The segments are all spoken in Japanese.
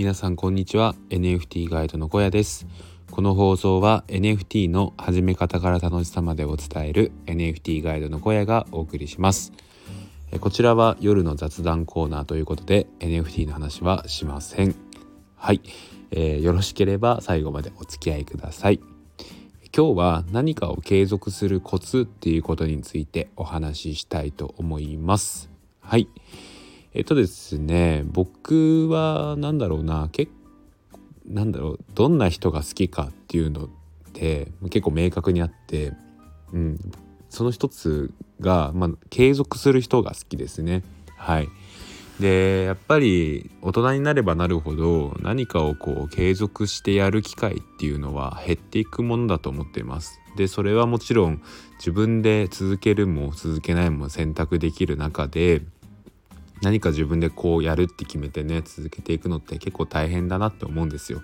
皆さんこんにちは。NFT ガイドの小屋です。この放送は NFT の始め方から楽しさまでを伝える NFT ガイドの小屋がお送りします。こちらは夜の雑談コーナーということで NFT の話はしません。はい、えー、よろしければ最後までお付き合いください。今日は何かを継続するコツっていうことについてお話ししたいと思います。はい。えっとですね僕は何だろうな結なんだろうどんな人が好きかっていうのって結構明確にあって、うん、その一つが、まあ、継続する人が好きですね。はいでやっぱり大人になればなるほど何かをこう継続してやる機会っていうのは減っていくものだと思っています。でそれはもちろん自分で続けるも続けないも選択できる中で何か自分でこうやるって決めてね続けていくのって結構大変だなって思うんですよ。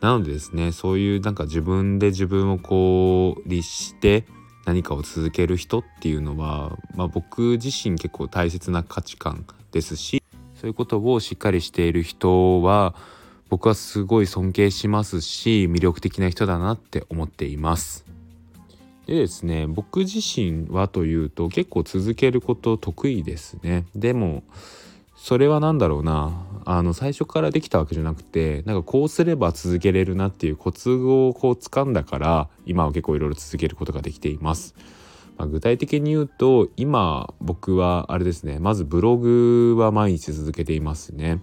なのでですねそういうなんか自分で自分をこう律して何かを続ける人っていうのは、まあ、僕自身結構大切な価値観ですしそういうことをしっかりしている人は僕はすごい尊敬しますし魅力的な人だなって思っています。でですね僕自身はというと結構続けること得意ですねでもそれは何だろうなあの最初からできたわけじゃなくてなんかこうすれば続けれるなっていうコツをこう掴んだから今は結構いろいろ続けることができています。まあ、具体的に言うと今僕はあれですねまずブログは毎日続けていますね。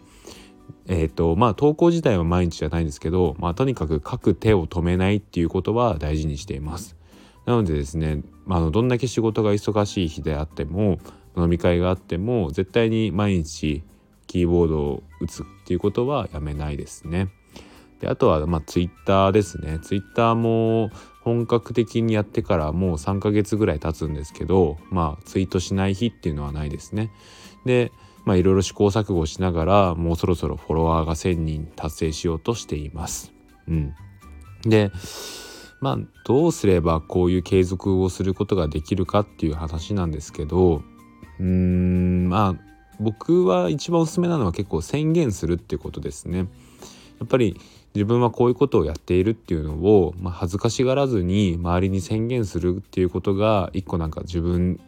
えーとまあ、投稿自体は毎日じゃないんですけど、まあ、とにかく書く手を止めないっていうことは大事にしています。なのでですね、まあ、のどんだけ仕事が忙しい日であっても飲み会があっても絶対に毎日キーボードを打つっていうことはやめないですね。であとはまあツイッターですね。ツイッターも本格的にやってからもう3ヶ月ぐらい経つんですけどまあツイートしない日っていうのはないですね。でまあいろいろ試行錯誤しながらもうそろそろフォロワーが1,000人達成しようとしています。うん、でまあどうすればこういう継続をすることができるかっていう話なんですけどうーんまあ僕は一番おすすめなのは結構宣言するっていうことですね。やっぱり自分はこういうことをやっているっていうのを、まあ、恥ずかしがらずに周りに宣言するっていうことが一個なんか自分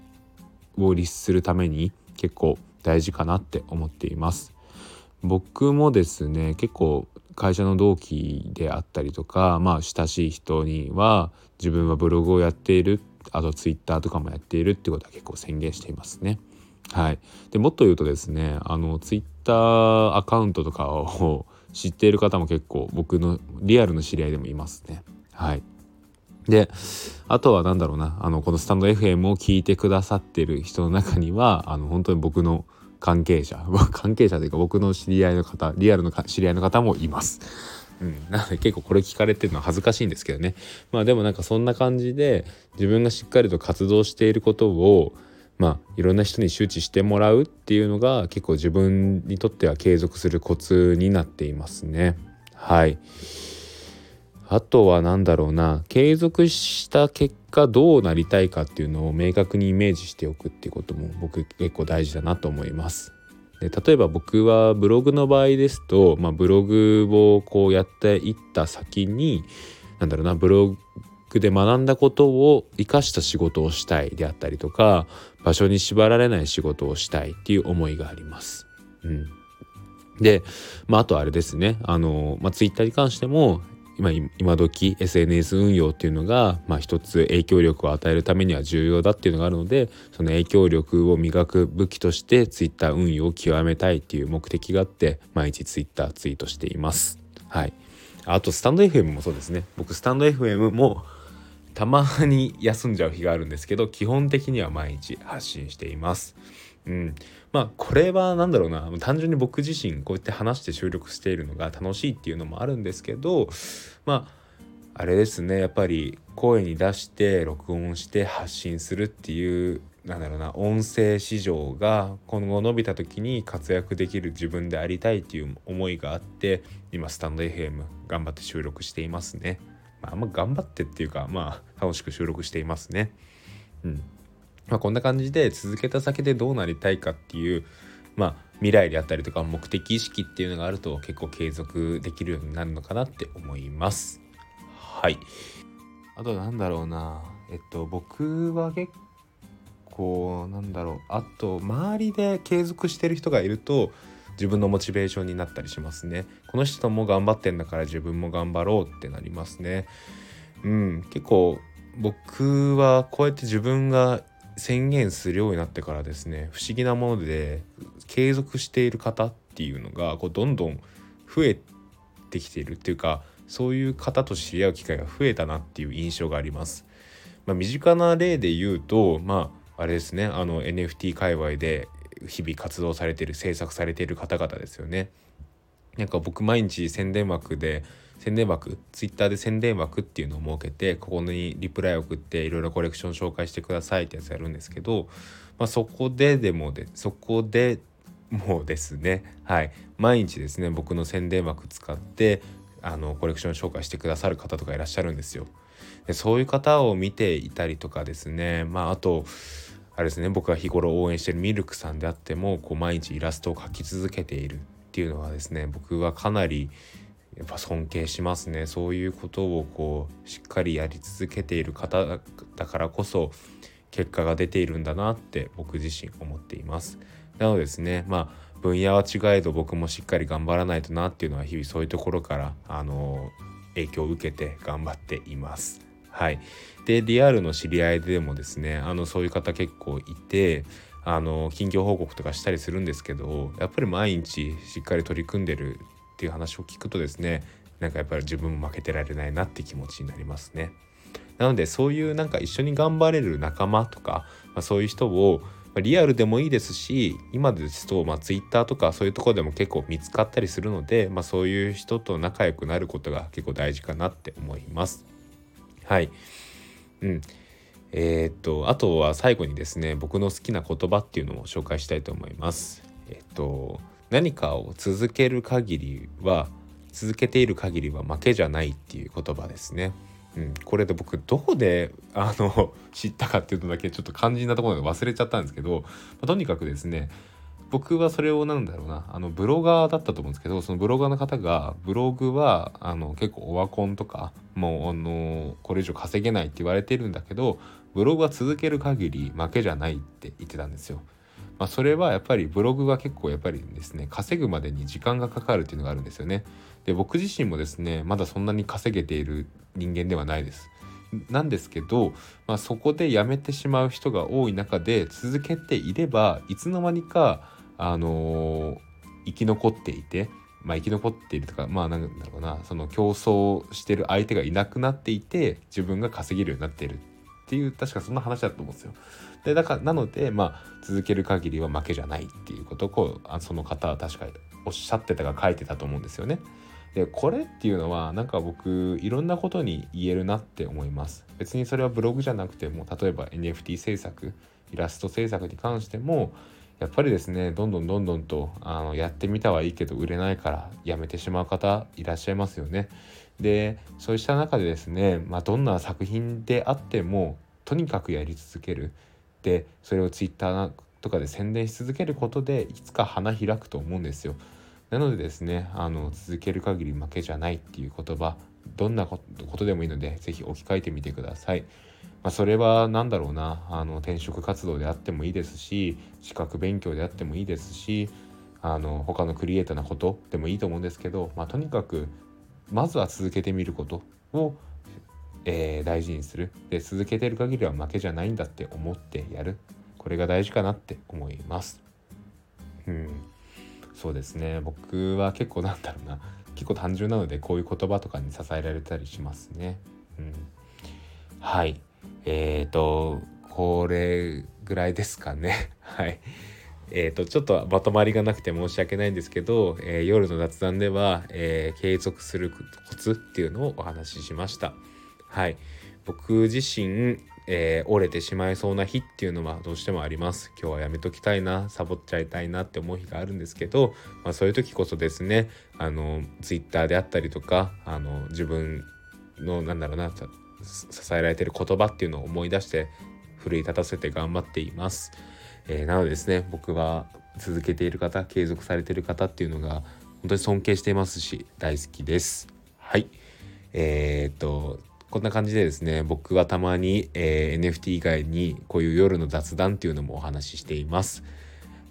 を律するために結構大事かなって思っています。僕もですね結構会社の同期であったりとかまあ親しい人には自分はブログをやっているあとツイッターとかもやっているってことは結構宣言していますね。はい、でもっと言うとですねあのツイッターアカウントとかを知っている方も結構僕のリアルの知り合いでもいますね。はい、であとは何だろうなあのこのスタンド FM を聞いてくださってる人の中にはあの本当に僕の関係者。関係者というか僕の知り合いの方リアルの知り合いの方もいます。うん、なので結構これ聞かれてるのは恥ずかしいんですけどね。まあでもなんかそんな感じで自分がしっかりと活動していることをまあいろんな人に周知してもらうっていうのが結構自分にとっては継続するコツになっていますね。はい。あとは何だろうな。継続した結果どうなりたいかっていうのを明確にイメージしておくっていうことも僕結構大事だなと思います。で例えば僕はブログの場合ですと、まあ、ブログをこうやっていった先に何だろうなブログで学んだことを生かした仕事をしたいであったりとか場所に縛られない仕事をしたいっていう思いがあります。うん、で、まあ、あとあれですねあの、まあ、ツイッターに関しても今今時 SNS 運用っていうのが、まあ、一つ影響力を与えるためには重要だっていうのがあるのでその影響力を磨く武器として Twitter 運用を極めたいっていう目的があって毎日 Twitter ツイートしています。はい、あとスタンド FM もそうですね僕スタンド FM もたまに休んじゃう日があるんですけど基本的には毎日発信しています。うん、まあこれは何だろうな単純に僕自身こうやって話して収録しているのが楽しいっていうのもあるんですけどまああれですねやっぱり声に出して録音して発信するっていうなんだろうな音声市場が今後伸びた時に活躍できる自分でありたいっていう思いがあって今スタンド FM 頑張って収録していますね。まあ、あんま頑張ってっていうかまあ楽しく収録していますね。うん。まあ、こんな感じで続けた先でどうなりたいかっていうまあ未来であったりとか目的意識っていうのがあると結構継続できるようになるのかなって思います。はい。あとなんだろうな。えっと僕は結構なんだろう。あと周りで継続してる人がいると自分のモチベーションになったりしますね。この人も頑張ってんだから自分も頑張ろうってなりますね。うん。結構僕はこうやって自分が宣言するようになってからですね不思議なもので継続している方っていうのがこうどんどん増えてきているっていうかそういう方と知り合う機会が増えたなっていう印象があります。まあ、身近な例で言うとまああれですねあの NFT 界隈で日々活動されている制作されている方々ですよね。なんか僕毎日宣伝枠で宣伝枠ツイッターで宣伝枠っていうのを設けてここにリプライ送っていろいろコレクション紹介してくださいってやつやるんですけど、まあ、そこででもでそこでもうですねはい毎日ですね僕の宣伝枠使ってあのコレクション紹介してくださる方とかいらっしゃるんですよ。でそういう方を見ていたりとかですねまああとあれですね僕が日頃応援してるミルクさんであってもこう毎日イラストを描き続けているっていうのはですね僕はかなりやっぱ尊敬しますね。そういうことをこうしっかりやり続けている方だからこそ結果が出ているんだなって僕自身思っています。なのですねまあ分野は違えど僕もしっかり頑張らないとなっていうのは日々そういうところからあの影響を受けて頑張っています。はい。でリアルの知り合いでもですねあのそういう方結構いてあの近況報告とかしたりするんですけどやっぱり毎日しっかり取り組んでるっていう話を聞くとですねなんかやっぱり自分も負けてられないなって気持ちになりますね。なのでそういうなんか一緒に頑張れる仲間とか、まあ、そういう人をリアルでもいいですし今ですと、まあ、Twitter とかそういうところでも結構見つかったりするので、まあ、そういう人と仲良くなることが結構大事かなって思います。はい。うん。えー、っとあとは最後にですね僕の好きな言葉っていうのを紹介したいと思います。えっと何かを続ける限りは続けている限りは負けじゃないっていう言葉ですね。うん、これで僕どこであの知ったかっていうのだけちょっと肝心なところで忘れちゃったんですけど、まあ、とにかくですね僕はそれをなんだろうなあのブロガーだったと思うんですけどそのブロガーの方がブログはあの結構オワコンとかもうあのこれ以上稼げないって言われてるんだけどブログは続ける限り負けじゃないって言ってたんですよ。まあ、それはやっぱりブログが結構やっぱりですね稼ぐまでに時間がかかるっていうのがあるんですよね。で僕自身もですねまだそんなに稼げている人間ではないです。なんですけど、まあ、そこで辞めてしまう人が多い中で続けていればいつの間にか、あのー、生き残っていて、まあ、生き残っているとかまあなんだろうなその競争してる相手がいなくなっていて自分が稼げるようになっているっていう確かそんな話だと思うんですよ。でだからなのでまあ続ける限りは負けじゃないっていうことをこうあその方は確かおっしゃってたが書いてたと思うんですよね。でこれっていうのはなんか僕いろんなことに言えるなって思います。別にそれはブログじゃなくても例えば NFT 制作イラスト制作に関してもやっぱりですねどんどんどんどんとあのやってみたはいいけど売れないからやめてしまう方いらっしゃいますよね。でそうした中でですね、まあ、どんな作品であってもとにかくやり続けるでそれを Twitter とかで宣伝し続けることでいつか花開くと思うんですよ。なのでですねあの続ける限り負けじゃないっていう言葉どんなことでもいいので是非置き換えてみてください。まあ、それは何だろうな。あの転職活動であってもいいですし資格勉強であってもいいですしあの他のクリエイターなことでもいいと思うんですけど、まあ、とにかくまずは続けてみることをえー、大事にする。で続けてる限りは負けじゃないんだって思ってやる。これが大事かなって思います。うん。そうですね。僕は結構なんだろうな。結構単純なのでこういう言葉とかに支えられたりしますね。うん。はい。えーとこれぐらいですかね はいえーと、ちょっとまとまりがなくて申し訳ないんですけど、えー、夜の雑談では、えー、継続するコツっていうのをお話ししました。はい。僕自身、えー、折れてしまいそうな日っていうのはどうしてもあります。今日はやめときたいな、サボっちゃいたいなって思う日があるんですけど、まあ、そういう時こそですね、あの、Twitter であったりとか、あの、自分の、なんだろうな、支えられてる言葉っていうのを思い出して、奮い立たせて頑張っています。えー、なのでですね、僕は続けている方継続されている方っていうのが本当に尊敬していますし大好きです。はい。えー、っとこんな感じでですね僕はたまに、えー、NFT 以外にこういう夜の雑談っていうのもお話ししています。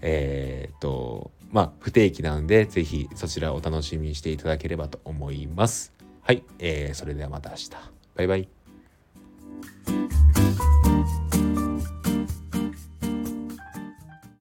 えー、っとまあ不定期なので是非そちらをお楽しみにしていただければと思います。はい、えー、それではまた明日。バイバイ。thank you